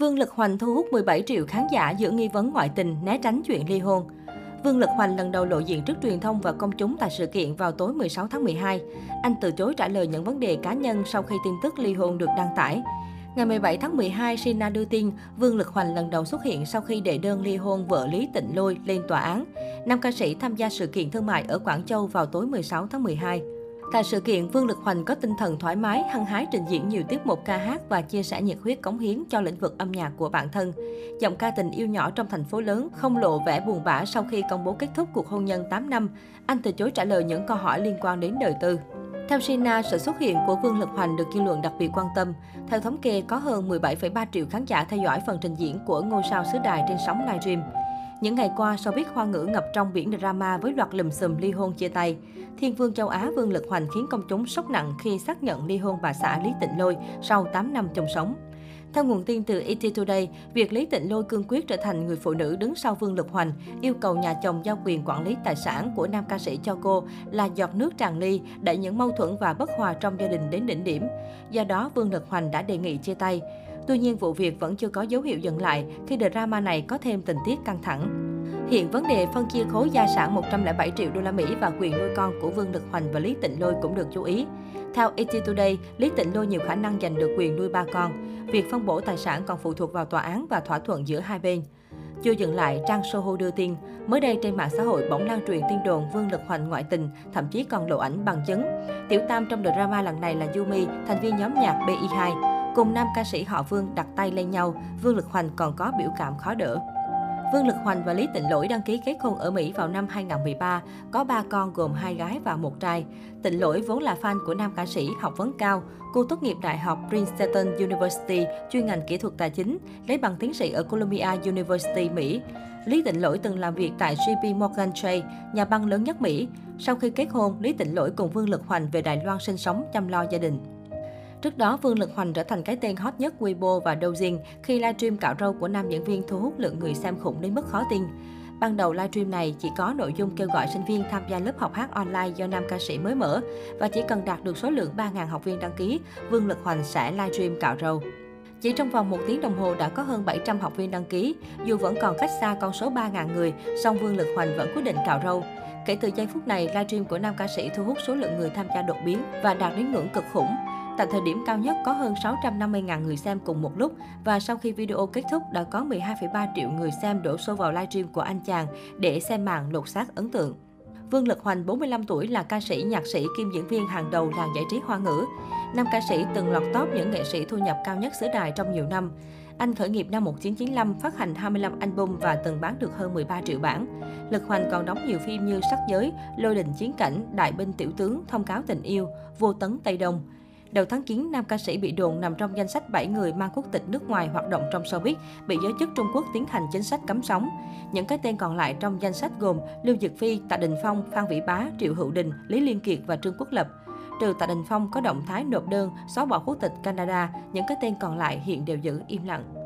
Vương Lực Hoành thu hút 17 triệu khán giả giữa nghi vấn ngoại tình, né tránh chuyện ly hôn. Vương Lực Hoành lần đầu lộ diện trước truyền thông và công chúng tại sự kiện vào tối 16 tháng 12. Anh từ chối trả lời những vấn đề cá nhân sau khi tin tức ly hôn được đăng tải. Ngày 17 tháng 12, Sina đưa tin Vương Lực Hoành lần đầu xuất hiện sau khi đệ đơn ly hôn vợ Lý Tịnh Lôi lên tòa án. Nam ca sĩ tham gia sự kiện thương mại ở Quảng Châu vào tối 16 tháng 12. Tại sự kiện, Vương Lực Hoành có tinh thần thoải mái, hăng hái trình diễn nhiều tiết mục ca hát và chia sẻ nhiệt huyết cống hiến cho lĩnh vực âm nhạc của bản thân. Giọng ca tình yêu nhỏ trong thành phố lớn không lộ vẻ buồn bã sau khi công bố kết thúc cuộc hôn nhân 8 năm. Anh từ chối trả lời những câu hỏi liên quan đến đời tư. Theo Sina, sự xuất hiện của Vương Lực Hoành được dư luận đặc biệt quan tâm. Theo thống kê, có hơn 17,3 triệu khán giả theo dõi phần trình diễn của ngôi sao xứ đài trên sóng livestream. Những ngày qua, showbiz hoa ngữ ngập trong biển drama với loạt lùm xùm ly hôn chia tay. Thiên vương châu Á Vương Lực Hoành khiến công chúng sốc nặng khi xác nhận ly hôn bà xã Lý Tịnh Lôi sau 8 năm chung sống. Theo nguồn tin từ ET Today, việc Lý Tịnh Lôi cương quyết trở thành người phụ nữ đứng sau Vương Lực Hoành, yêu cầu nhà chồng giao quyền quản lý tài sản của nam ca sĩ cho cô là giọt nước tràn ly, đẩy những mâu thuẫn và bất hòa trong gia đình đến đỉnh điểm. Do đó, Vương Lực Hoành đã đề nghị chia tay. Tuy nhiên, vụ việc vẫn chưa có dấu hiệu dừng lại khi drama này có thêm tình tiết căng thẳng. Hiện vấn đề phân chia khối gia sản 107 triệu đô la Mỹ và quyền nuôi con của Vương Lực Hoành và Lý Tịnh Lôi cũng được chú ý. Theo ET Today, Lý Tịnh Lôi nhiều khả năng giành được quyền nuôi ba con. Việc phân bổ tài sản còn phụ thuộc vào tòa án và thỏa thuận giữa hai bên. Chưa dừng lại, trang Soho đưa tin, mới đây trên mạng xã hội bỗng lan truyền tin đồn Vương Lực Hoành ngoại tình, thậm chí còn lộ ảnh bằng chứng. Tiểu tam trong drama lần này là Yumi, thành viên nhóm nhạc BI2. Cùng nam ca sĩ họ Vương đặt tay lên nhau, Vương Lực Hoành còn có biểu cảm khó đỡ. Vương Lực Hoành và Lý Tịnh Lỗi đăng ký kết hôn ở Mỹ vào năm 2013, có ba con gồm hai gái và một trai. Tịnh Lỗi vốn là fan của nam ca sĩ học vấn cao. Cô tốt nghiệp Đại học Princeton University, chuyên ngành kỹ thuật tài chính, lấy bằng tiến sĩ ở Columbia University, Mỹ. Lý Tịnh Lỗi từng làm việc tại JP Morgan Chase, nhà băng lớn nhất Mỹ. Sau khi kết hôn, Lý Tịnh Lỗi cùng Vương Lực Hoành về Đài Loan sinh sống chăm lo gia đình. Trước đó, Vương Lực Hoành trở thành cái tên hot nhất Weibo và Douyin khi livestream cạo râu của nam diễn viên thu hút lượng người xem khủng đến mức khó tin. Ban đầu livestream này chỉ có nội dung kêu gọi sinh viên tham gia lớp học hát online do nam ca sĩ mới mở và chỉ cần đạt được số lượng 3.000 học viên đăng ký, Vương Lực Hoành sẽ livestream cạo râu. Chỉ trong vòng một tiếng đồng hồ đã có hơn 700 học viên đăng ký. Dù vẫn còn cách xa con số 3.000 người, song Vương Lực Hoành vẫn quyết định cạo râu. Kể từ giây phút này, livestream của nam ca sĩ thu hút số lượng người tham gia đột biến và đạt đến ngưỡng cực khủng. Tại thời điểm cao nhất có hơn 650.000 người xem cùng một lúc và sau khi video kết thúc đã có 12,3 triệu người xem đổ xô vào livestream của anh chàng để xem màn lột xác ấn tượng. Vương Lực Hoành, 45 tuổi, là ca sĩ, nhạc sĩ, kim diễn viên hàng đầu làng giải trí hoa ngữ. Nam ca sĩ từng lọt top những nghệ sĩ thu nhập cao nhất xứ đài trong nhiều năm. Anh khởi nghiệp năm 1995, phát hành 25 album và từng bán được hơn 13 triệu bản. Lực Hoành còn đóng nhiều phim như Sắc Giới, Lôi đình chiến cảnh, Đại binh tiểu tướng, Thông cáo tình yêu, Vô tấn Tây Đông. Đầu tháng 9, nam ca sĩ bị đồn nằm trong danh sách 7 người mang quốc tịch nước ngoài hoạt động trong showbiz, bị giới chức Trung Quốc tiến hành chính sách cấm sóng. Những cái tên còn lại trong danh sách gồm Lưu Dực Phi, Tạ Đình Phong, Phan Vĩ Bá, Triệu Hữu Đình, Lý Liên Kiệt và Trương Quốc Lập. Trừ Tạ Đình Phong có động thái nộp đơn xóa bỏ quốc tịch Canada, những cái tên còn lại hiện đều giữ im lặng.